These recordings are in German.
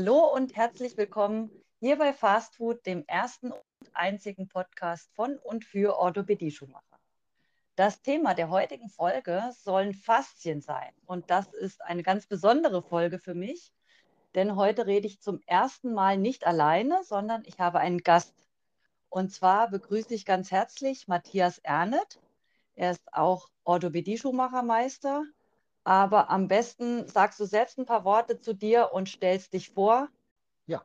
Hallo und herzlich willkommen hier bei Fast Food, dem ersten und einzigen Podcast von und für Orthopädie-Schuhmacher. Das Thema der heutigen Folge sollen Faszien sein. Und das ist eine ganz besondere Folge für mich, denn heute rede ich zum ersten Mal nicht alleine, sondern ich habe einen Gast. Und zwar begrüße ich ganz herzlich Matthias Ernet. Er ist auch Orthopädie-Schuhmachermeister aber am besten sagst du selbst ein paar Worte zu dir und stellst dich vor. Ja,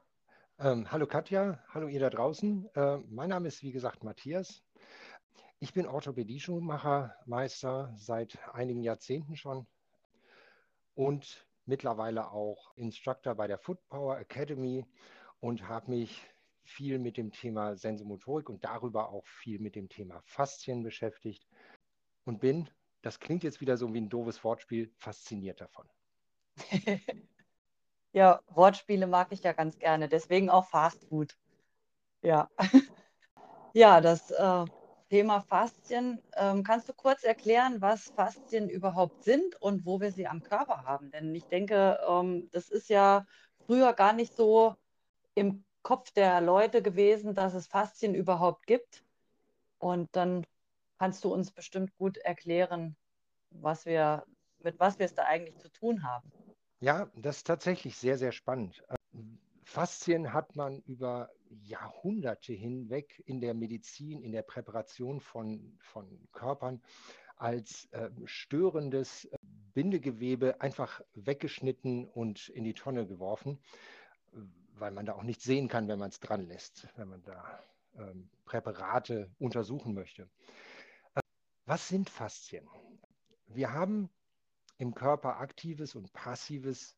ähm, hallo Katja, hallo ihr da draußen. Äh, mein Name ist wie gesagt Matthias. Ich bin Orthopädie-Schuhmachermeister seit einigen Jahrzehnten schon und mittlerweile auch Instructor bei der Foot Power Academy und habe mich viel mit dem Thema Sensomotorik und darüber auch viel mit dem Thema Faszien beschäftigt und bin das klingt jetzt wieder so wie ein doofes Wortspiel, fasziniert davon. ja, Wortspiele mag ich ja ganz gerne, deswegen auch Fast Food. Ja, ja das äh, Thema Faszien. Ähm, kannst du kurz erklären, was Faszien überhaupt sind und wo wir sie am Körper haben? Denn ich denke, ähm, das ist ja früher gar nicht so im Kopf der Leute gewesen, dass es Faszien überhaupt gibt. Und dann kannst du uns bestimmt gut erklären, was wir, mit was wir es da eigentlich zu tun haben. Ja, das ist tatsächlich sehr, sehr spannend. Faszien hat man über Jahrhunderte hinweg in der Medizin, in der Präparation von, von Körpern als äh, störendes Bindegewebe einfach weggeschnitten und in die Tonne geworfen, weil man da auch nichts sehen kann, wenn man es dran lässt, wenn man da ähm, Präparate untersuchen möchte. Was sind Faszien? Wir haben im Körper aktives und passives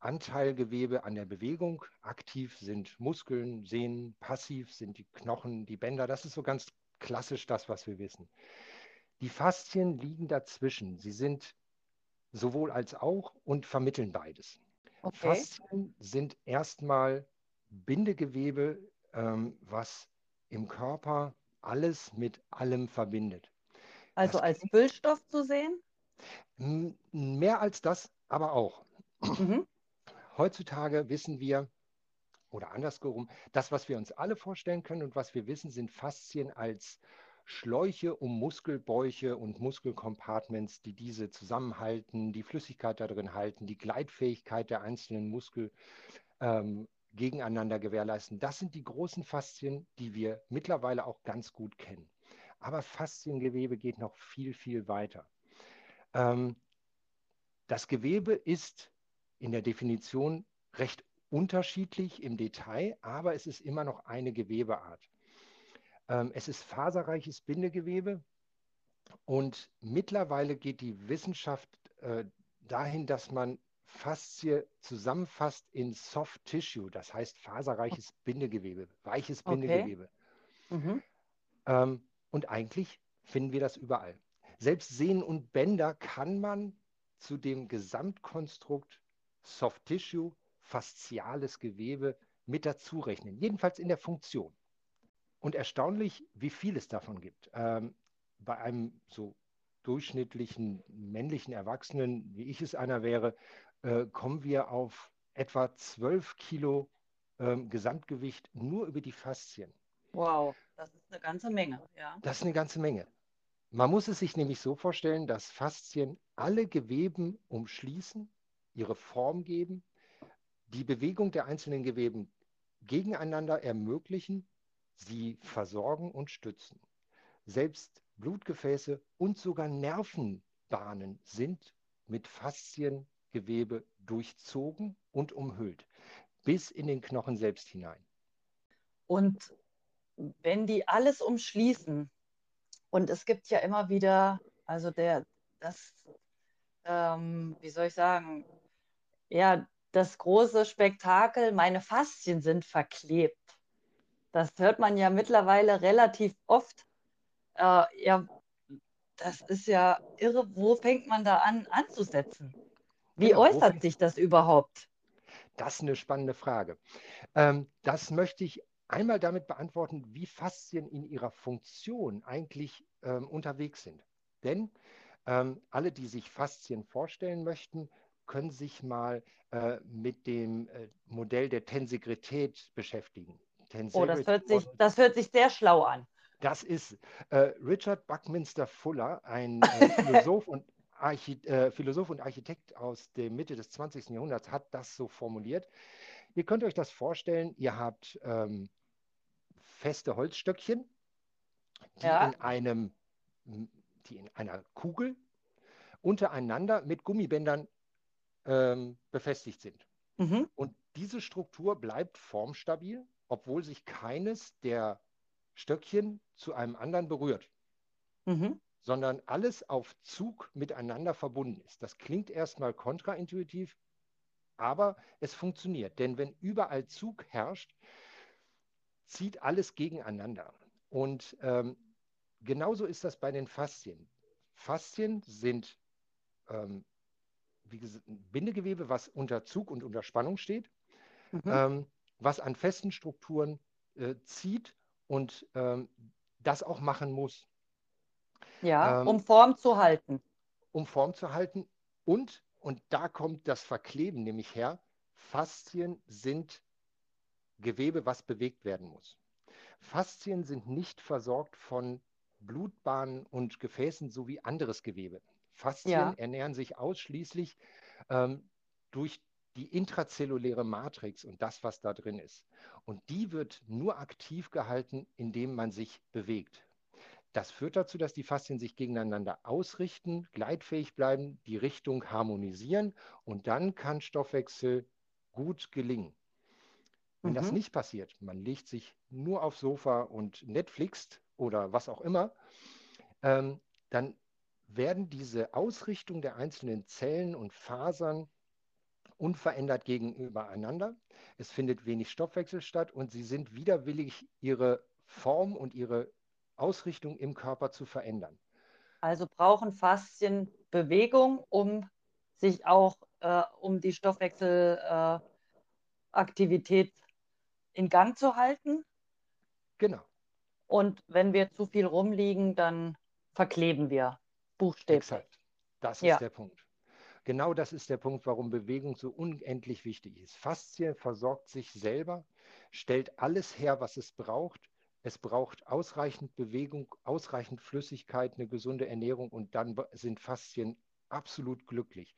Anteilgewebe an der Bewegung. Aktiv sind Muskeln, Sehnen, passiv sind die Knochen, die Bänder. Das ist so ganz klassisch das, was wir wissen. Die Faszien liegen dazwischen. Sie sind sowohl als auch und vermitteln beides. Okay. Faszien sind erstmal Bindegewebe, ähm, was im Körper alles mit allem verbindet. Also das als Füllstoff zu sehen? Mehr als das, aber auch. Mhm. Heutzutage wissen wir, oder andersherum, das, was wir uns alle vorstellen können und was wir wissen, sind Faszien als Schläuche um Muskelbäuche und Muskelcompartments, die diese zusammenhalten, die Flüssigkeit da drin halten, die Gleitfähigkeit der einzelnen Muskel ähm, gegeneinander gewährleisten. Das sind die großen Faszien, die wir mittlerweile auch ganz gut kennen. Aber Fasziengewebe geht noch viel, viel weiter. Ähm, das Gewebe ist in der Definition recht unterschiedlich im Detail, aber es ist immer noch eine Gewebeart. Ähm, es ist faserreiches Bindegewebe und mittlerweile geht die Wissenschaft äh, dahin, dass man Faszie zusammenfasst in Soft Tissue, das heißt faserreiches Bindegewebe, weiches Bindegewebe. Okay. Mhm. Ähm, und eigentlich finden wir das überall. Selbst Sehnen und Bänder kann man zu dem Gesamtkonstrukt Soft Tissue, fasziales Gewebe mit dazu rechnen, jedenfalls in der Funktion. Und erstaunlich, wie viel es davon gibt. Ähm, bei einem so durchschnittlichen männlichen Erwachsenen, wie ich es einer wäre, äh, kommen wir auf etwa 12 Kilo ähm, Gesamtgewicht nur über die Faszien. Wow. Das ist eine ganze Menge, ja. Das ist eine ganze Menge. Man muss es sich nämlich so vorstellen, dass Faszien alle Geweben umschließen, ihre Form geben, die Bewegung der einzelnen Geweben gegeneinander ermöglichen, sie versorgen und stützen. Selbst Blutgefäße und sogar Nervenbahnen sind mit Fasziengewebe durchzogen und umhüllt, bis in den Knochen selbst hinein. Und wenn die alles umschließen, und es gibt ja immer wieder, also der, das, ähm, wie soll ich sagen, ja, das große Spektakel, meine Faszien sind verklebt. Das hört man ja mittlerweile relativ oft. Äh, ja, das ist ja irre. Wo fängt man da an anzusetzen? Wie genau, äußert sich das überhaupt? Das ist eine spannende Frage. Ähm, das möchte ich einmal damit beantworten, wie Faszien in ihrer Funktion eigentlich ähm, unterwegs sind. Denn ähm, alle, die sich Faszien vorstellen möchten, können sich mal äh, mit dem äh, Modell der Tensegrität beschäftigen. oh, das hört, sich, das hört sich sehr schlau an. Das ist äh, Richard Buckminster Fuller, ein äh, Philosoph, und Archit äh, Philosoph und Architekt aus der Mitte des 20. Jahrhunderts, hat das so formuliert. Ihr könnt euch das vorstellen, ihr habt ähm, feste Holzstöckchen, die ja. in einem, die in einer Kugel untereinander mit Gummibändern ähm, befestigt sind. Mhm. Und diese Struktur bleibt formstabil, obwohl sich keines der Stöckchen zu einem anderen berührt, mhm. sondern alles auf Zug miteinander verbunden ist. Das klingt erstmal kontraintuitiv, aber es funktioniert. Denn wenn überall Zug herrscht, zieht alles gegeneinander. Und ähm, genauso ist das bei den Faszien. Faszien sind ähm, wie gesagt, Bindegewebe, was unter Zug und unter Spannung steht, mhm. ähm, was an festen Strukturen äh, zieht und ähm, das auch machen muss. Ja, ähm, um Form zu halten. Um Form zu halten und, und da kommt das Verkleben nämlich her, Faszien sind Gewebe, was bewegt werden muss. Faszien sind nicht versorgt von Blutbahnen und Gefäßen sowie anderes Gewebe. Faszien ja. ernähren sich ausschließlich ähm, durch die intrazelluläre Matrix und das, was da drin ist. Und die wird nur aktiv gehalten, indem man sich bewegt. Das führt dazu, dass die Faszien sich gegeneinander ausrichten, gleitfähig bleiben, die Richtung harmonisieren und dann kann Stoffwechsel gut gelingen. Wenn mhm. das nicht passiert, man legt sich nur aufs Sofa und Netflixt oder was auch immer, ähm, dann werden diese Ausrichtung der einzelnen Zellen und Fasern unverändert gegenübereinander. Es findet wenig Stoffwechsel statt und sie sind widerwillig, ihre Form und ihre Ausrichtung im Körper zu verändern. Also brauchen Faszien Bewegung, um sich auch äh, um die Stoffwechselaktivität äh, in Gang zu halten. Genau. Und wenn wir zu viel rumliegen, dann verkleben wir buchstäblich. Exakt. Das ist ja. der Punkt. Genau das ist der Punkt, warum Bewegung so unendlich wichtig ist. Faszie versorgt sich selber, stellt alles her, was es braucht. Es braucht ausreichend Bewegung, ausreichend Flüssigkeit, eine gesunde Ernährung und dann sind Faszien absolut glücklich.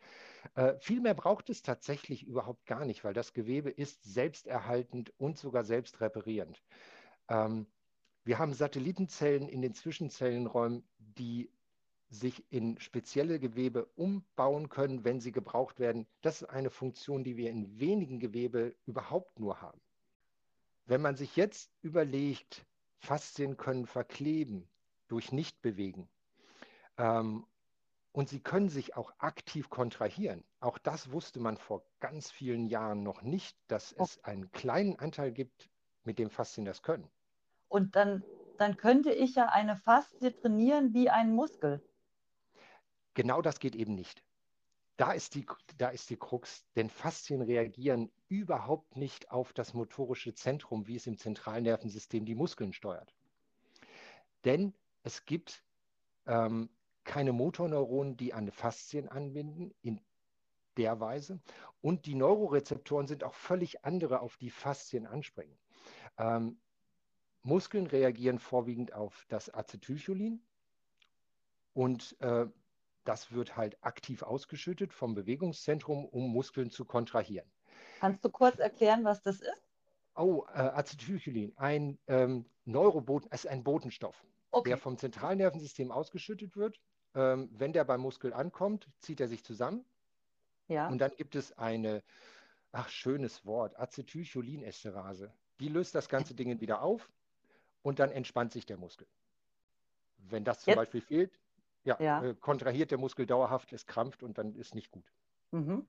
Äh, viel mehr braucht es tatsächlich überhaupt gar nicht, weil das Gewebe ist selbsterhaltend und sogar selbstreparierend. Ähm, wir haben Satellitenzellen in den Zwischenzellenräumen, die sich in spezielle Gewebe umbauen können, wenn sie gebraucht werden. Das ist eine Funktion, die wir in wenigen Gewebe überhaupt nur haben. Wenn man sich jetzt überlegt, Faszien können verkleben durch Nichtbewegen ähm, und sie können sich auch aktiv kontrahieren. Auch das wusste man vor ganz vielen Jahren noch nicht, dass es oh. einen kleinen Anteil gibt, mit dem Faszien das können. Und dann, dann könnte ich ja eine Faszie trainieren wie einen Muskel. Genau das geht eben nicht. Da ist, die, da ist die Krux, denn Faszien reagieren überhaupt nicht auf das motorische Zentrum, wie es im Zentralnervensystem die Muskeln steuert. Denn es gibt ähm, keine Motorneuronen, die an Faszien anbinden in der Weise. Und die Neurorezeptoren sind auch völlig andere, auf die Faszien anspringen. Ähm, Muskeln reagieren vorwiegend auf das Acetylcholin und äh, das wird halt aktiv ausgeschüttet vom Bewegungszentrum, um Muskeln zu kontrahieren. Kannst du kurz erklären, was das ist? Oh, äh, Acetylcholin, ein ähm, Neuroboten, ist ein Botenstoff, okay. der vom Zentralnervensystem ausgeschüttet wird. Ähm, wenn der beim Muskel ankommt, zieht er sich zusammen. Ja. Und dann gibt es eine, ach, schönes Wort, Acetylcholinesterase. Die löst das ganze Ding wieder auf und dann entspannt sich der Muskel. Wenn das zum Jetzt? Beispiel fehlt, ja, ja. Äh, kontrahiert der Muskel dauerhaft, es krampft und dann ist nicht gut. Mhm.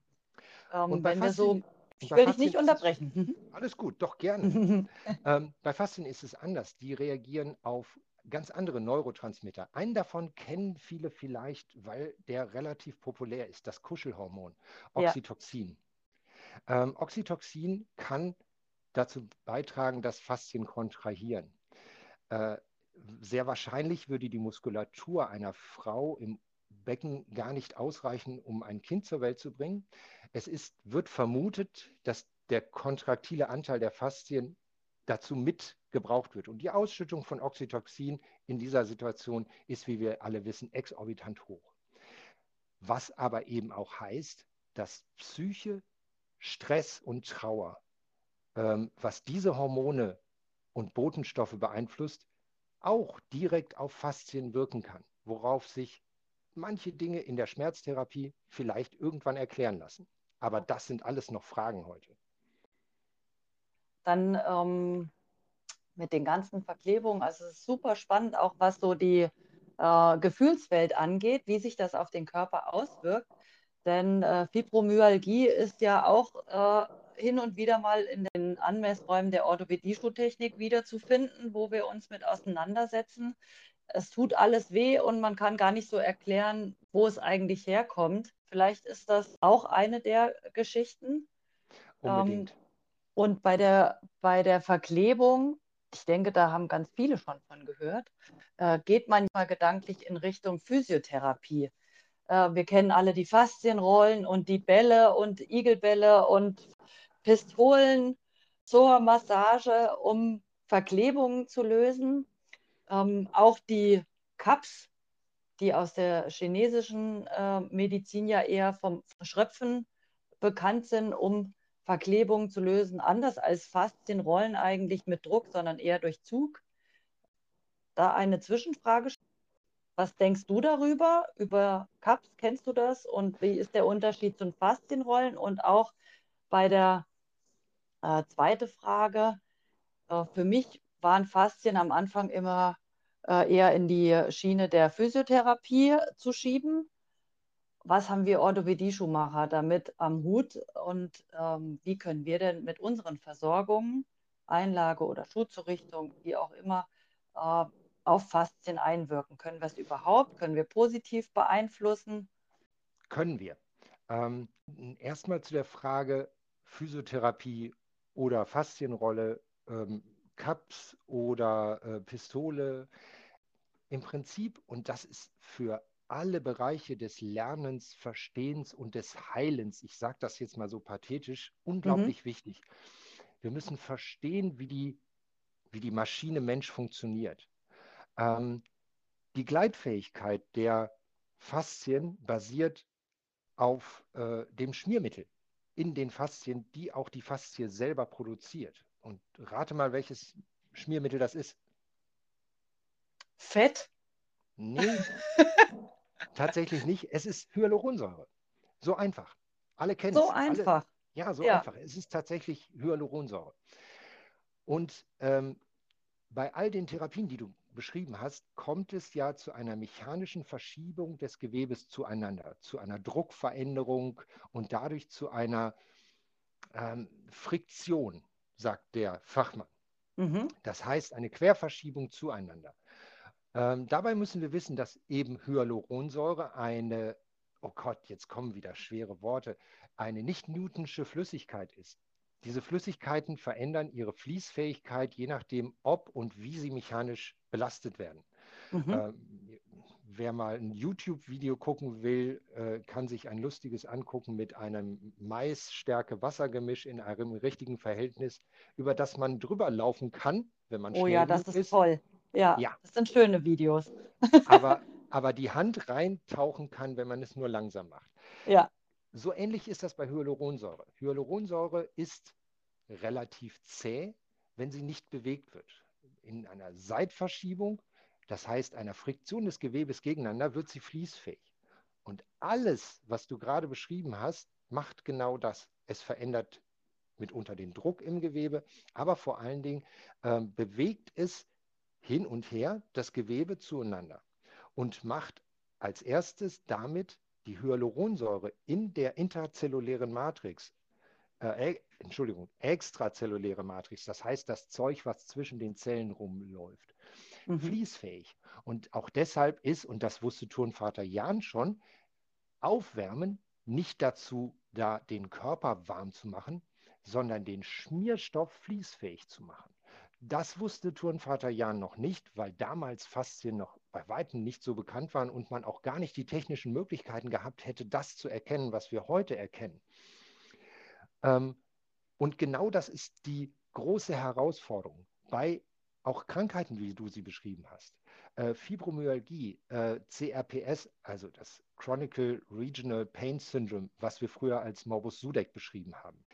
Ähm, und wenn Faszien, wir so, ich will dich nicht unterbrechen. Es, alles gut, doch gerne. ähm, bei Faszien ist es anders. Die reagieren auf ganz andere Neurotransmitter. Einen davon kennen viele vielleicht, weil der relativ populär ist, das Kuschelhormon, Oxytocin. Ja. Ähm, Oxytocin kann dazu beitragen, dass Faszien kontrahieren. Äh, sehr wahrscheinlich würde die Muskulatur einer Frau im Becken gar nicht ausreichen, um ein Kind zur Welt zu bringen. Es ist, wird vermutet, dass der kontraktile Anteil der Faszien dazu mit gebraucht wird. Und die Ausschüttung von Oxytocin in dieser Situation ist, wie wir alle wissen, exorbitant hoch. Was aber eben auch heißt, dass Psyche, Stress und Trauer, ähm, was diese Hormone und Botenstoffe beeinflusst, auch direkt auf Faszien wirken kann, worauf sich manche Dinge in der Schmerztherapie vielleicht irgendwann erklären lassen. Aber das sind alles noch Fragen heute. Dann ähm, mit den ganzen Verklebungen, also es ist super spannend, auch was so die äh, Gefühlswelt angeht, wie sich das auf den Körper auswirkt. Denn äh, Fibromyalgie ist ja auch äh, hin und wieder mal in den Anmessräumen der Orthopädie-Schuhtechnik wiederzufinden, wo wir uns mit auseinandersetzen. Es tut alles weh und man kann gar nicht so erklären, wo es eigentlich herkommt. Vielleicht ist das auch eine der Geschichten. Unbedingt. Ähm, und bei der, bei der Verklebung, ich denke, da haben ganz viele schon von gehört, äh, geht manchmal gedanklich in Richtung Physiotherapie. Äh, wir kennen alle die Faszienrollen und die Bälle und Igelbälle und Pistolen zur Massage, um Verklebungen zu lösen. Ähm, auch die Cups, die aus der chinesischen äh, Medizin ja eher vom Schröpfen bekannt sind, um Verklebungen zu lösen, anders als Faszienrollen eigentlich mit Druck, sondern eher durch Zug. Da eine Zwischenfrage. Was denkst du darüber? Über Cups kennst du das? Und wie ist der Unterschied zu Faszienrollen? Und auch bei der äh, zweite Frage. Äh, für mich waren Faszien am Anfang immer äh, eher in die Schiene der Physiotherapie zu schieben. Was haben wir Orthopädie-Schuhmacher damit am Hut und ähm, wie können wir denn mit unseren Versorgungen, Einlage oder Schuhzurichtung, wie auch immer, äh, auf Faszien einwirken? Können wir es überhaupt? Können wir positiv beeinflussen? Können wir. Ähm, Erstmal zu der Frage Physiotherapie oder Faszienrolle, ähm, Cups oder äh, Pistole. Im Prinzip, und das ist für alle Bereiche des Lernens, Verstehens und des Heilens, ich sage das jetzt mal so pathetisch, unglaublich mhm. wichtig. Wir müssen verstehen, wie die, wie die Maschine Mensch funktioniert. Ähm, die Gleitfähigkeit der Faszien basiert auf äh, dem Schmiermittel in den Faszien, die auch die Faszie selber produziert. Und rate mal, welches Schmiermittel das ist. Fett? Nee, tatsächlich nicht. Es ist Hyaluronsäure. So einfach. Alle kennen es. So einfach. Alle, ja, so ja. einfach. Es ist tatsächlich Hyaluronsäure. Und ähm, bei all den Therapien, die du beschrieben hast, kommt es ja zu einer mechanischen Verschiebung des Gewebes zueinander, zu einer Druckveränderung und dadurch zu einer ähm, Friktion, sagt der Fachmann. Mhm. Das heißt eine Querverschiebung zueinander. Ähm, dabei müssen wir wissen, dass eben Hyaluronsäure eine, oh Gott, jetzt kommen wieder schwere Worte, eine nicht Newtonsche Flüssigkeit ist. Diese Flüssigkeiten verändern ihre Fließfähigkeit, je nachdem, ob und wie sie mechanisch belastet werden. Mhm. Ähm, wer mal ein YouTube-Video gucken will, äh, kann sich ein lustiges angucken mit einem Mais-Stärke-Wasser-Gemisch in einem richtigen Verhältnis, über das man drüber laufen kann, wenn man Oh ja, das ist, ist toll. Ja, ja, das sind schöne Videos. aber, aber die Hand reintauchen kann, wenn man es nur langsam macht. Ja. So ähnlich ist das bei Hyaluronsäure. Hyaluronsäure ist relativ zäh, wenn sie nicht bewegt wird. In einer Seitverschiebung, das heißt einer Friktion des Gewebes gegeneinander, wird sie fließfähig. Und alles, was du gerade beschrieben hast, macht genau das. Es verändert mitunter den Druck im Gewebe, aber vor allen Dingen äh, bewegt es hin und her das Gewebe zueinander und macht als erstes damit die Hyaluronsäure in der interzellulären Matrix, äh, Entschuldigung, extrazelluläre Matrix, das heißt das Zeug, was zwischen den Zellen rumläuft, mhm. fließfähig. Und auch deshalb ist, und das wusste Turnvater Jan schon, Aufwärmen nicht dazu da, den Körper warm zu machen, sondern den Schmierstoff fließfähig zu machen. Das wusste Turnvater Jan noch nicht, weil damals Faszien noch bei weitem nicht so bekannt waren und man auch gar nicht die technischen Möglichkeiten gehabt hätte, das zu erkennen, was wir heute erkennen. Ähm, und genau das ist die große Herausforderung bei auch Krankheiten, wie du sie beschrieben hast. Äh, Fibromyalgie, äh, CRPS, also das Chronicle Regional Pain Syndrome, was wir früher als Morbus Sudeck beschrieben haben.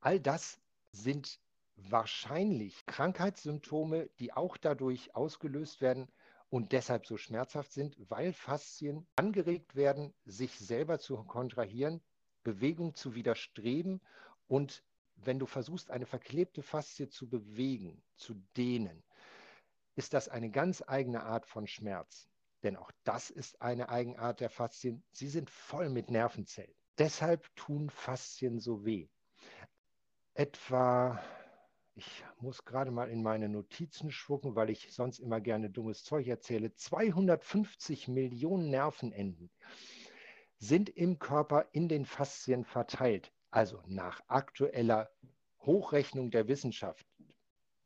All das sind wahrscheinlich Krankheitssymptome, die auch dadurch ausgelöst werden und deshalb so schmerzhaft sind, weil Faszien angeregt werden, sich selber zu kontrahieren, Bewegung zu widerstreben und wenn du versuchst, eine verklebte Faszie zu bewegen, zu dehnen, ist das eine ganz eigene Art von Schmerz. Denn auch das ist eine Eigenart der Faszien. Sie sind voll mit Nervenzellen. Deshalb tun Faszien so weh. Etwa ich muss gerade mal in meine Notizen schwucken, weil ich sonst immer gerne dummes Zeug erzähle. 250 Millionen Nervenenden sind im Körper in den Faszien verteilt, also nach aktueller Hochrechnung der Wissenschaft.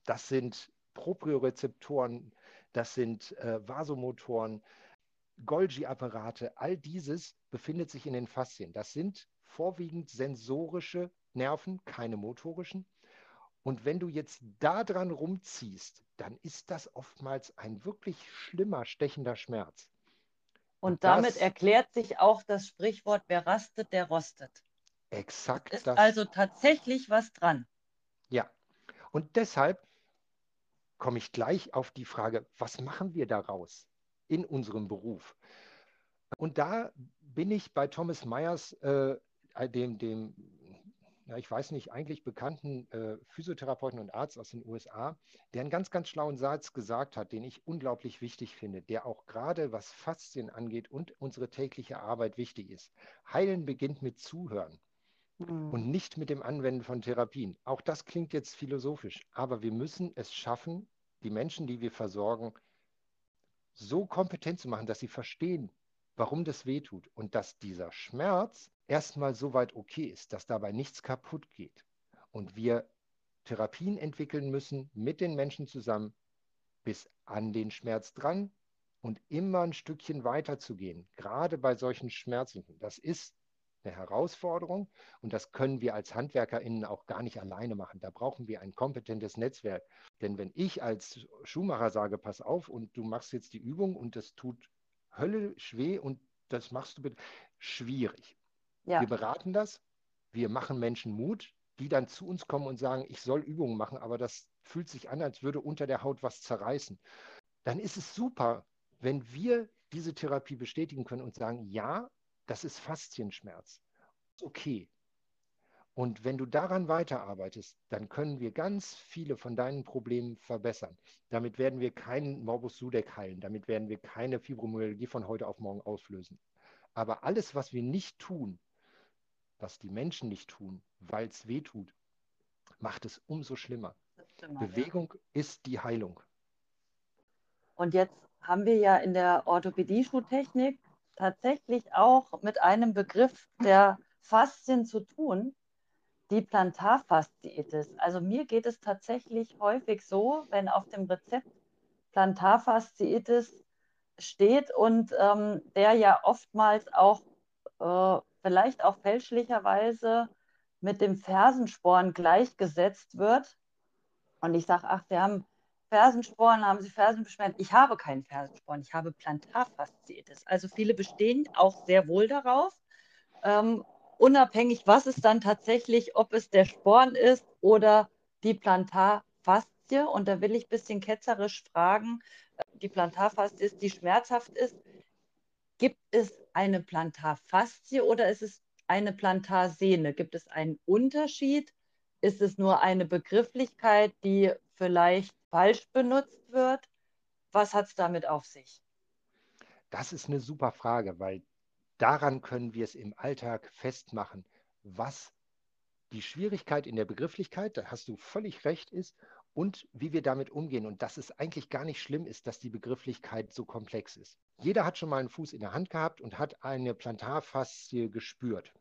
Das sind Propriorezeptoren, das sind äh, Vasomotoren, Golgi-Apparate, all dieses befindet sich in den Faszien. Das sind vorwiegend sensorische Nerven, keine motorischen. Und wenn du jetzt da dran rumziehst, dann ist das oftmals ein wirklich schlimmer, stechender Schmerz. Und, Und damit das, erklärt sich auch das Sprichwort, wer rastet, der rostet. Exakt. Ist das. also tatsächlich was dran. Ja. Und deshalb komme ich gleich auf die Frage, was machen wir daraus in unserem Beruf? Und da bin ich bei Thomas Myers, äh, dem, dem ja, ich weiß nicht, eigentlich bekannten äh, Physiotherapeuten und Arzt aus den USA, der einen ganz, ganz schlauen Satz gesagt hat, den ich unglaublich wichtig finde, der auch gerade was Faszien angeht und unsere tägliche Arbeit wichtig ist. Heilen beginnt mit Zuhören mhm. und nicht mit dem Anwenden von Therapien. Auch das klingt jetzt philosophisch, aber wir müssen es schaffen, die Menschen, die wir versorgen, so kompetent zu machen, dass sie verstehen, warum das weh tut und dass dieser Schmerz erstmal so weit okay ist, dass dabei nichts kaputt geht und wir Therapien entwickeln müssen mit den Menschen zusammen, bis an den Schmerz dran und immer ein Stückchen weiter zu gehen, gerade bei solchen Schmerzen. Das ist eine Herausforderung und das können wir als HandwerkerInnen auch gar nicht alleine machen. Da brauchen wir ein kompetentes Netzwerk. Denn wenn ich als Schuhmacher sage, pass auf und du machst jetzt die Übung und das tut höllisch weh und das machst du bitte, schwierig. Ja. Wir beraten das, wir machen Menschen Mut, die dann zu uns kommen und sagen, ich soll Übungen machen, aber das fühlt sich an, als würde unter der Haut was zerreißen. Dann ist es super, wenn wir diese Therapie bestätigen können und sagen, ja, das ist Faszienschmerz. Okay. Und wenn du daran weiterarbeitest, dann können wir ganz viele von deinen Problemen verbessern. Damit werden wir keinen Morbus Sudeck heilen. Damit werden wir keine Fibromyalgie von heute auf morgen auslösen. Aber alles, was wir nicht tun, was die Menschen nicht tun, weil es weh tut, macht es umso schlimmer. Immer, Bewegung ja. ist die Heilung. Und jetzt haben wir ja in der Orthopädie-Schuhtechnik tatsächlich auch mit einem Begriff der Faszien zu tun, die Plantarfasziitis. Also mir geht es tatsächlich häufig so, wenn auf dem Rezept Plantarfasziitis steht und ähm, der ja oftmals auch äh, vielleicht auch fälschlicherweise mit dem Fersensporn gleichgesetzt wird. Und ich sage, ach, Sie haben Fersensporn, haben Sie Fersenbeschwerden? Ich habe keinen Fersensporn, ich habe Plantarfasziitis. Also viele bestehen auch sehr wohl darauf, ähm, unabhängig, was es dann tatsächlich, ob es der Sporn ist oder die Plantarfaszie. Und da will ich ein bisschen ketzerisch fragen, die Plantarfaszie ist, die schmerzhaft ist, Gibt es eine Plantarfaszie oder ist es eine Plantarsehne? Gibt es einen Unterschied? Ist es nur eine Begrifflichkeit, die vielleicht falsch benutzt wird? Was hat es damit auf sich? Das ist eine super Frage, weil daran können wir es im Alltag festmachen, was die Schwierigkeit in der Begrifflichkeit, da hast du völlig recht, ist und wie wir damit umgehen und dass es eigentlich gar nicht schlimm ist, dass die Begrifflichkeit so komplex ist. Jeder hat schon mal einen Fuß in der Hand gehabt und hat eine Plantarfaszie gespürt.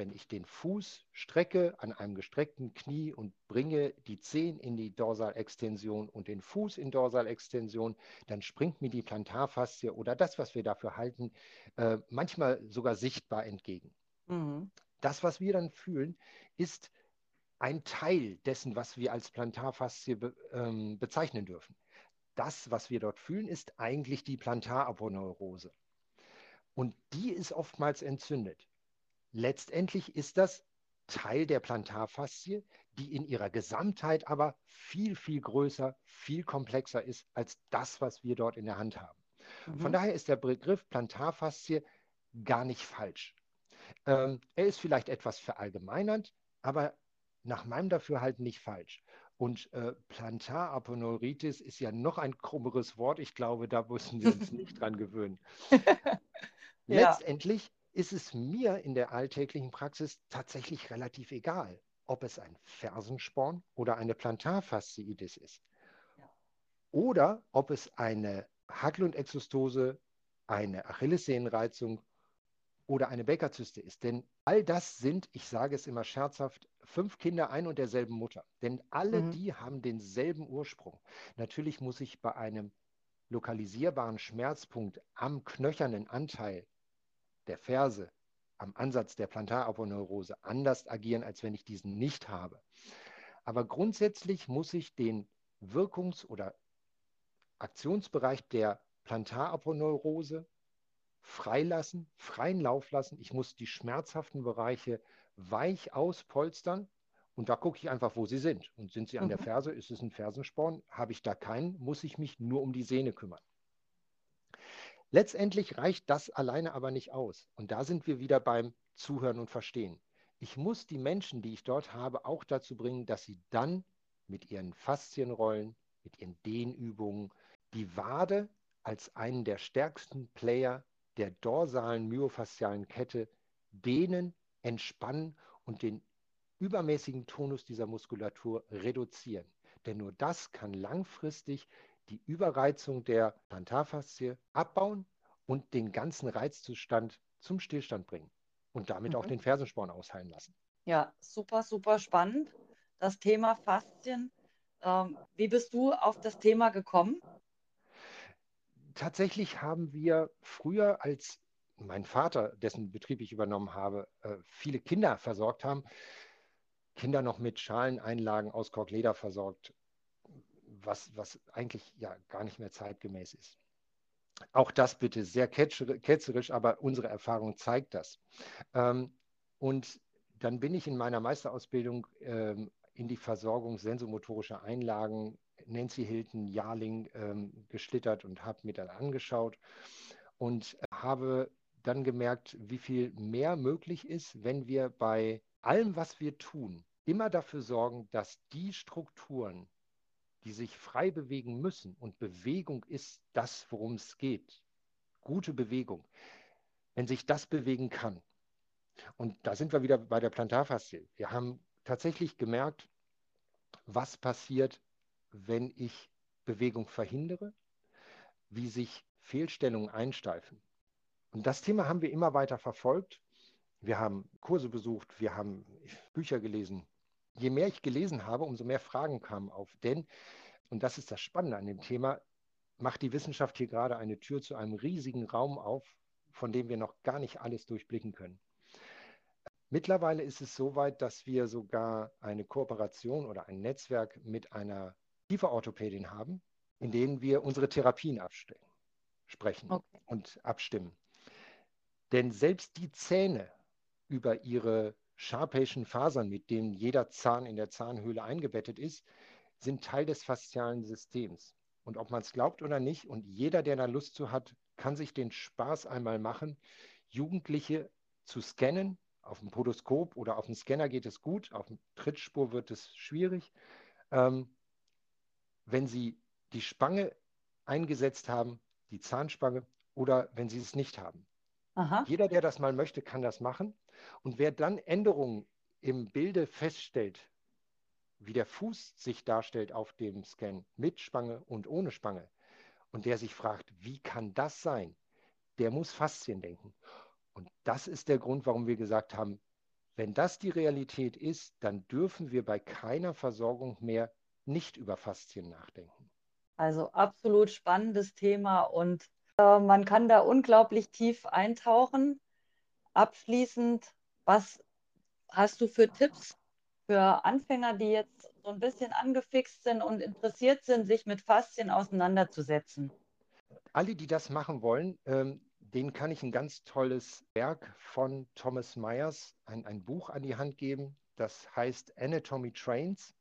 Wenn ich den Fuß strecke an einem gestreckten Knie und bringe die Zehen in die Dorsalextension und den Fuß in Dorsalextension, dann springt mir die Plantarfaszie oder das, was wir dafür halten, äh, manchmal sogar sichtbar entgegen. Mhm. Das, was wir dann fühlen, ist ein Teil dessen, was wir als Plantarfaszie be, ähm, bezeichnen dürfen. Das, was wir dort fühlen, ist eigentlich die Plantaraponeurose. Und die ist oftmals entzündet. Letztendlich ist das Teil der Plantarfaszie, die in ihrer Gesamtheit aber viel, viel größer, viel komplexer ist als das, was wir dort in der Hand haben. Mhm. Von daher ist der Begriff Plantarfaszie gar nicht falsch. Ähm, er ist vielleicht etwas verallgemeinernd, aber nach meinem Dafürhalten nicht falsch. Und äh, Plantaraponeuritis ist ja noch ein krummeres Wort. Ich glaube, da müssen wir uns nicht dran gewöhnen. Letztendlich ist es mir in der alltäglichen Praxis tatsächlich relativ egal, ob es ein Fersensporn oder eine Plantarfasziitis ist. Oder ob es eine Haglund-Exostose, eine Achillessehnenreizung oder eine Bäckerzyste ist. Denn all das sind, ich sage es immer scherzhaft, fünf Kinder ein und derselben Mutter. Denn alle mhm. die haben denselben Ursprung. Natürlich muss ich bei einem lokalisierbaren Schmerzpunkt am knöchernen Anteil der Ferse am Ansatz der Plantaraponeurose anders agieren, als wenn ich diesen nicht habe. Aber grundsätzlich muss ich den Wirkungs- oder Aktionsbereich der Plantaraponeurose freilassen, freien Lauf lassen. Ich muss die schmerzhaften Bereiche weich auspolstern und da gucke ich einfach, wo sie sind. Und sind sie an mhm. der Ferse, ist es ein Fersensporn? Habe ich da keinen, muss ich mich nur um die Sehne kümmern. Letztendlich reicht das alleine aber nicht aus. Und da sind wir wieder beim Zuhören und Verstehen. Ich muss die Menschen, die ich dort habe, auch dazu bringen, dass sie dann mit ihren Faszienrollen, mit ihren Dehnübungen die Wade als einen der stärksten Player der dorsalen myofaszialen Kette dehnen, entspannen und den übermäßigen Tonus dieser Muskulatur reduzieren. Denn nur das kann langfristig die Überreizung der Plantarfaszie abbauen und den ganzen Reizzustand zum Stillstand bringen und damit mhm. auch den Fersensporn ausheilen lassen. Ja, super, super spannend. Das Thema Faszien. Ähm, wie bist du auf das Thema gekommen? Tatsächlich haben wir früher, als mein Vater, dessen Betrieb ich übernommen habe, äh, viele Kinder versorgt haben, Kinder noch mit Schaleneinlagen aus Korkleder versorgt, was, was eigentlich ja gar nicht mehr zeitgemäß ist. Auch das bitte sehr ketzerisch, aber unsere Erfahrung zeigt das. Ähm, und dann bin ich in meiner Meisterausbildung ähm, in die Versorgung sensomotorischer Einlagen Nancy Hilton, Jarling ähm, geschlittert und habe mir dann angeschaut und habe dann gemerkt, wie viel mehr möglich ist, wenn wir bei allem, was wir tun, immer dafür sorgen, dass die Strukturen, die sich frei bewegen müssen. Und Bewegung ist das, worum es geht. Gute Bewegung. Wenn sich das bewegen kann. Und da sind wir wieder bei der Plantarfaszie. Wir haben tatsächlich gemerkt, was passiert, wenn ich Bewegung verhindere, wie sich Fehlstellungen einsteifen. Und das Thema haben wir immer weiter verfolgt. Wir haben Kurse besucht, wir haben Bücher gelesen, je mehr ich gelesen habe, umso mehr Fragen kamen auf. Denn, und das ist das Spannende an dem Thema, macht die Wissenschaft hier gerade eine Tür zu einem riesigen Raum auf, von dem wir noch gar nicht alles durchblicken können. Mittlerweile ist es so weit, dass wir sogar eine Kooperation oder ein Netzwerk mit einer Kieferorthopädin haben, in denen wir unsere Therapien abstellen, sprechen okay. und abstimmen. Denn selbst die Zähne über ihre Sharpation Fasern, mit denen jeder Zahn in der Zahnhöhle eingebettet ist, sind Teil des faszialen Systems. Und ob man es glaubt oder nicht, und jeder, der da Lust zu hat, kann sich den Spaß einmal machen, Jugendliche zu scannen. Auf dem Podoskop oder auf dem Scanner geht es gut, auf dem Trittspur wird es schwierig. Ähm, wenn Sie die Spange eingesetzt haben, die Zahnspange, oder wenn Sie es nicht haben. Aha. Jeder, der das mal möchte, kann das machen. Und wer dann Änderungen im Bilde feststellt, wie der Fuß sich darstellt auf dem Scan mit Spange und ohne Spange, und der sich fragt, wie kann das sein, der muss Faszien denken. Und das ist der Grund, warum wir gesagt haben, Wenn das die Realität ist, dann dürfen wir bei keiner Versorgung mehr nicht über Faszien nachdenken. Also absolut spannendes Thema und äh, man kann da unglaublich tief eintauchen. Abschließend, was hast du für Tipps für Anfänger, die jetzt so ein bisschen angefixt sind und interessiert sind, sich mit Faszien auseinanderzusetzen? Alle, die das machen wollen, ähm, denen kann ich ein ganz tolles Werk von Thomas Myers, ein, ein Buch an die Hand geben. Das heißt Anatomy Trains.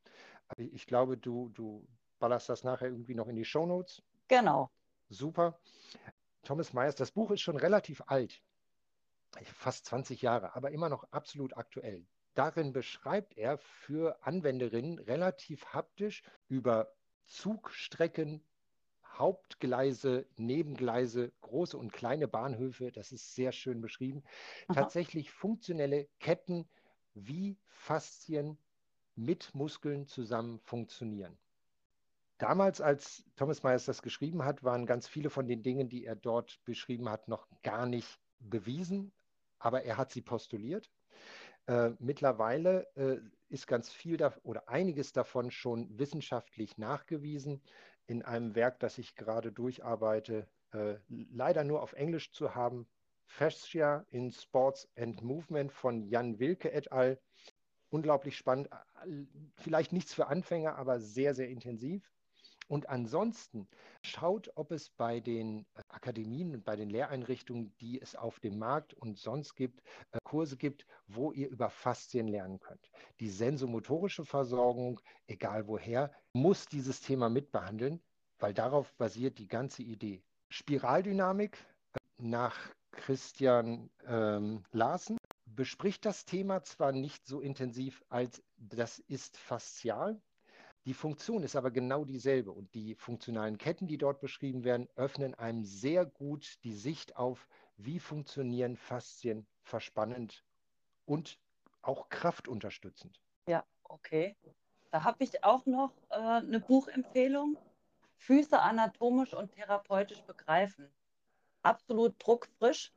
Ich glaube, du, du ballerst das nachher irgendwie noch in die Show Notes. Genau. Super. Thomas Myers, das Buch ist schon relativ alt, fast 20 Jahre, aber immer noch absolut aktuell. Darin beschreibt er für Anwenderinnen relativ haptisch über Zugstrecken, Hauptgleise, Nebengleise, große und kleine Bahnhöfe, das ist sehr schön beschrieben, Aha. tatsächlich funktionelle Ketten wie Faszien mit Muskeln zusammen funktionieren. Damals, als Thomas Myers das geschrieben hat, waren ganz viele von den Dingen, die er dort beschrieben hat, noch gar nicht bewiesen, aber er hat sie postuliert. Äh, mittlerweile äh, ist ganz viel da, oder einiges davon schon wissenschaftlich nachgewiesen in einem Werk, das ich gerade durcharbeite, äh, leider nur auf Englisch zu haben. Fascia in Sports and Movement von Jan Wilke et al. Unglaublich spannend, vielleicht nichts für Anfänger, aber sehr, sehr intensiv. Und ansonsten schaut, ob es bei den äh, Akademien und bei den Lehreinrichtungen, die es auf dem Markt und sonst gibt, äh, Kurse gibt, wo ihr über Faszien lernen könnt. Die sensomotorische Versorgung, egal woher, muss dieses Thema mitbehandeln, weil darauf basiert die ganze Idee. Spiraldynamik äh, nach Christian ähm, Larsen bespricht das Thema zwar nicht so intensiv als das ist faszial, die Funktion ist aber genau dieselbe und die funktionalen Ketten, die dort beschrieben werden, öffnen einem sehr gut die Sicht auf, wie funktionieren Faszien verspannend und auch kraftunterstützend. Ja, okay. Da habe ich auch noch äh, eine Buchempfehlung. Füße anatomisch und therapeutisch begreifen. Absolut druckfrisch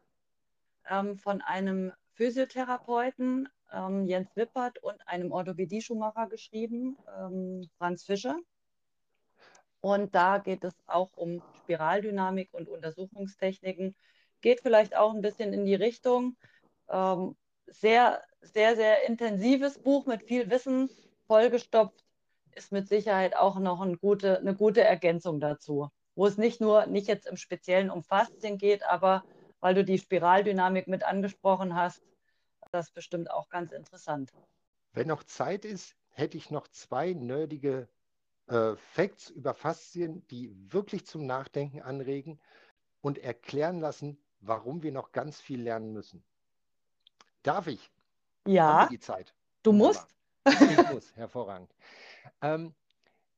ähm, von einem Physiotherapeuten, ähm, Jens Wippert und einem Orthopädie-Schuhmacher geschrieben, ähm, Franz Fischer. Und da geht es auch um Spiraldynamik und Untersuchungstechniken. Geht vielleicht auch ein bisschen in die Richtung. Ähm, sehr, sehr, sehr intensives Buch mit viel Wissen, vollgestopft, ist mit Sicherheit auch noch eine gute, eine gute Ergänzung dazu. Wo es nicht nur, nicht jetzt im Speziellen um Faszien geht, aber weil du die Spiraldynamik mit angesprochen hast, das bestimmt auch ganz interessant. Wenn noch Zeit ist, hätte ich noch zwei nerdige äh, Facts über Faszien, die wirklich zum Nachdenken anregen und erklären lassen, warum wir noch ganz viel lernen müssen. Darf ich? Ja. Die Zeit? Du musst. Ich muss, hervorragend. Ähm,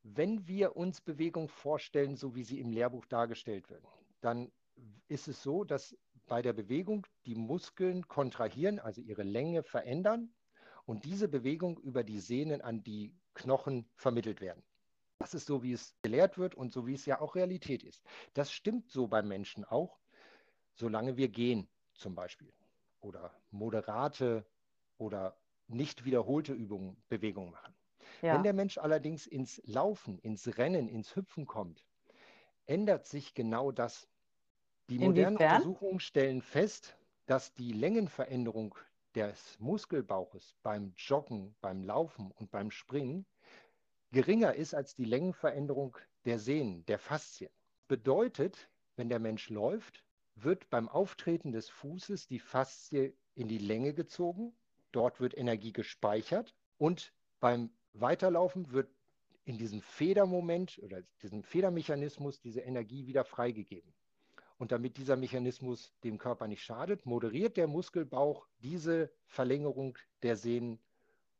wenn wir uns Bewegung vorstellen, so wie sie im Lehrbuch dargestellt wird, dann ist es so, dass bei der Bewegung die Muskeln kontrahieren, also ihre Länge verändern und diese Bewegung über die Sehnen an die Knochen vermittelt werden. Das ist so, wie es gelehrt wird und so, wie es ja auch Realität ist. Das stimmt so beim Menschen auch, solange wir gehen zum Beispiel oder moderate oder nicht wiederholte Übungen, Bewegungen machen. Ja. Wenn der Mensch allerdings ins Laufen, ins Rennen, ins Hüpfen kommt, ändert sich genau das. Die modernen Inwiefern? Untersuchungen stellen fest, dass die Längenveränderung des Muskelbauches beim Joggen, beim Laufen und beim Springen geringer ist als die Längenveränderung der Sehnen, der Faszien. Bedeutet, wenn der Mensch läuft, wird beim Auftreten des Fußes die Faszie in die Länge gezogen, dort wird Energie gespeichert und beim Weiterlaufen wird in diesem Federmoment oder diesem Federmechanismus diese Energie wieder freigegeben. Und damit dieser Mechanismus dem Körper nicht schadet, moderiert der Muskelbauch diese Verlängerung der Sehnen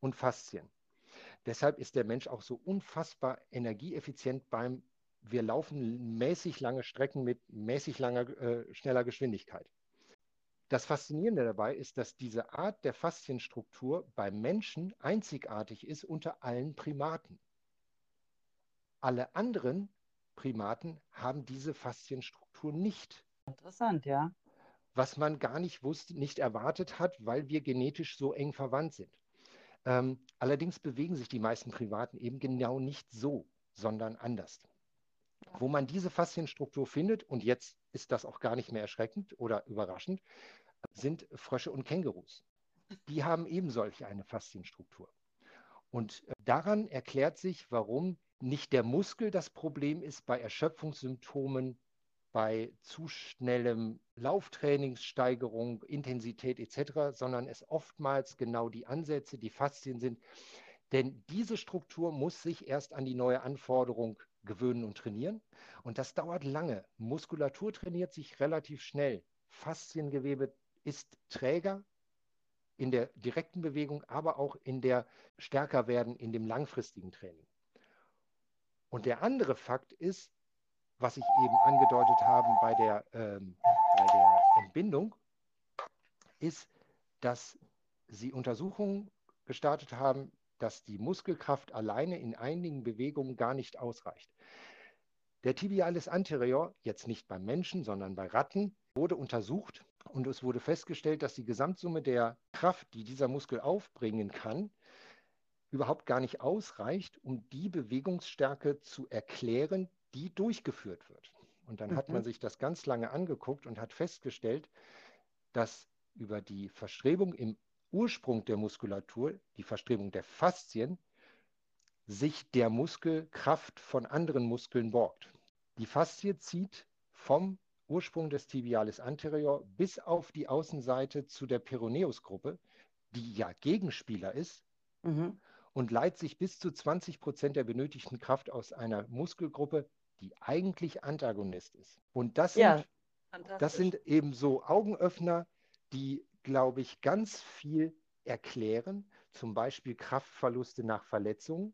und Faszien. Deshalb ist der Mensch auch so unfassbar energieeffizient beim, wir laufen mäßig lange Strecken mit mäßig langer, äh, schneller Geschwindigkeit. Das Faszinierende dabei ist, dass diese Art der Faszienstruktur beim Menschen einzigartig ist unter allen Primaten. Alle anderen Primaten haben diese Faszienstruktur nicht. Interessant, ja. was man gar nicht wusste, nicht erwartet hat, weil wir genetisch so eng verwandt sind. Ähm, allerdings bewegen sich die meisten Privaten eben genau nicht so, sondern anders. Wo man diese Faszienstruktur findet, und jetzt ist das auch gar nicht mehr erschreckend oder überraschend, sind Frösche und Kängurus. Die haben eben solch eine Faszienstruktur. Und äh, daran erklärt sich, warum nicht der Muskel das Problem ist bei Erschöpfungssymptomen, bei zu schnellem Lauftrainingssteigerung, Intensität etc., sondern es oftmals genau die Ansätze, die Faszien sind. Denn diese Struktur muss sich erst an die neue Anforderung gewöhnen und trainieren. Und das dauert lange. Muskulatur trainiert sich relativ schnell. Fasziengewebe ist träger in der direkten Bewegung, aber auch in der stärker werden in dem langfristigen Training. Und der andere Fakt ist, was ich eben angedeutet habe bei der, ähm, bei der Entbindung, ist, dass sie Untersuchungen gestartet haben, dass die Muskelkraft alleine in einigen Bewegungen gar nicht ausreicht. Der Tibialis anterior, jetzt nicht beim Menschen, sondern bei Ratten, wurde untersucht und es wurde festgestellt, dass die Gesamtsumme der Kraft, die dieser Muskel aufbringen kann, überhaupt gar nicht ausreicht, um die Bewegungsstärke zu erklären, die durchgeführt wird. Und dann mhm. hat man mhm. sich das ganz lange angeguckt und hat festgestellt, dass über die Verstrebung im Ursprung der Muskulatur, die Verstrebung der Faszien, sich der Muskel Kraft von anderen Muskeln borgt. Die Faszie zieht vom Ursprung des Tibialis anterior bis auf die Außenseite zu der Peroneusgruppe, die ja Gegenspieler ist, mhm. und leiht sich bis zu 20 Prozent der benötigten Kraft aus einer Muskelgruppe, die eigentlich Antagonist ist. Und das sind, ja, das sind eben so Augenöffner, die, glaube ich, ganz viel erklären, zum Beispiel Kraftverluste nach Verletzungen.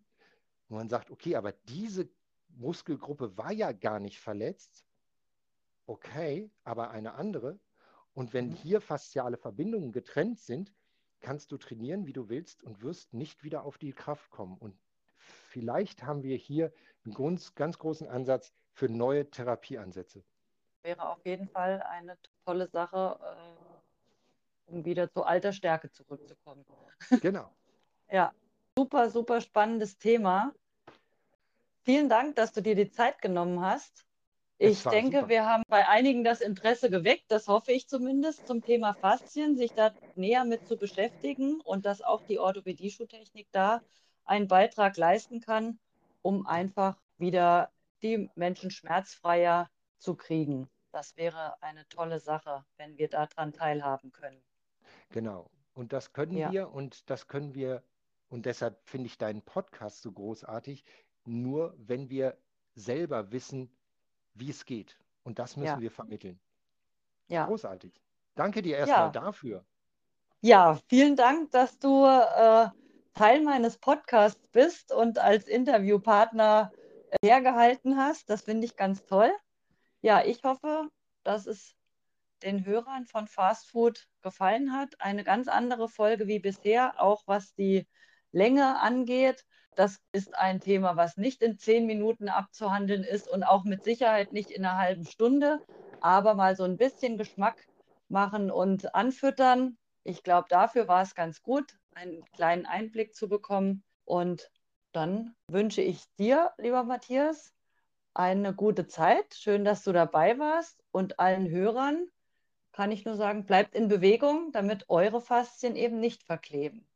Und man sagt, okay, aber diese Muskelgruppe war ja gar nicht verletzt. Okay, aber eine andere. Und wenn mhm. hier fasziale Verbindungen getrennt sind, kannst du trainieren, wie du willst und wirst nicht wieder auf die Kraft kommen. Und vielleicht haben wir hier einen ganz, ganz großen Ansatz für neue Therapieansätze. Wäre auf jeden Fall eine tolle Sache, äh, um wieder zu alter Stärke zurückzukommen. Genau. ja, super, super spannendes Thema. Vielen Dank, dass du dir die Zeit genommen hast. Ich denke, super. wir haben bei einigen das Interesse geweckt, das hoffe ich zumindest, zum Thema Faszien, sich da näher mit zu beschäftigen und dass auch die Orthopädie-Schuhtechnik da einen Beitrag leisten kann, um einfach wieder die Menschen schmerzfreier zu kriegen. Das wäre eine tolle Sache, wenn wir daran teilhaben können. Genau. Und das können ja. wir und das können wir, und deshalb finde ich deinen Podcast so großartig, nur wenn wir selber wissen, wie es geht. Und das müssen ja. wir vermitteln. Ja. Großartig. Danke dir erstmal ja. dafür. Ja, vielen Dank, dass du äh, Teil meines Podcasts bist und als Interviewpartner hergehalten hast. Das finde ich ganz toll. Ja, ich hoffe, dass es den Hörern von Fast Food gefallen hat. Eine ganz andere Folge wie bisher, auch was die Länge angeht. Das ist ein Thema, was nicht in zehn Minuten abzuhandeln ist und auch mit Sicherheit nicht in einer halben Stunde, aber mal so ein bisschen Geschmack machen und anfüttern. Ich glaube, dafür war es ganz gut, einen kleinen Einblick zu bekommen. Und dann wünsche ich dir, lieber Matthias, eine gute Zeit. Schön, dass du dabei warst. Und allen Hörern kann ich nur sagen, bleibt in Bewegung, damit eure Faszien eben nicht verkleben.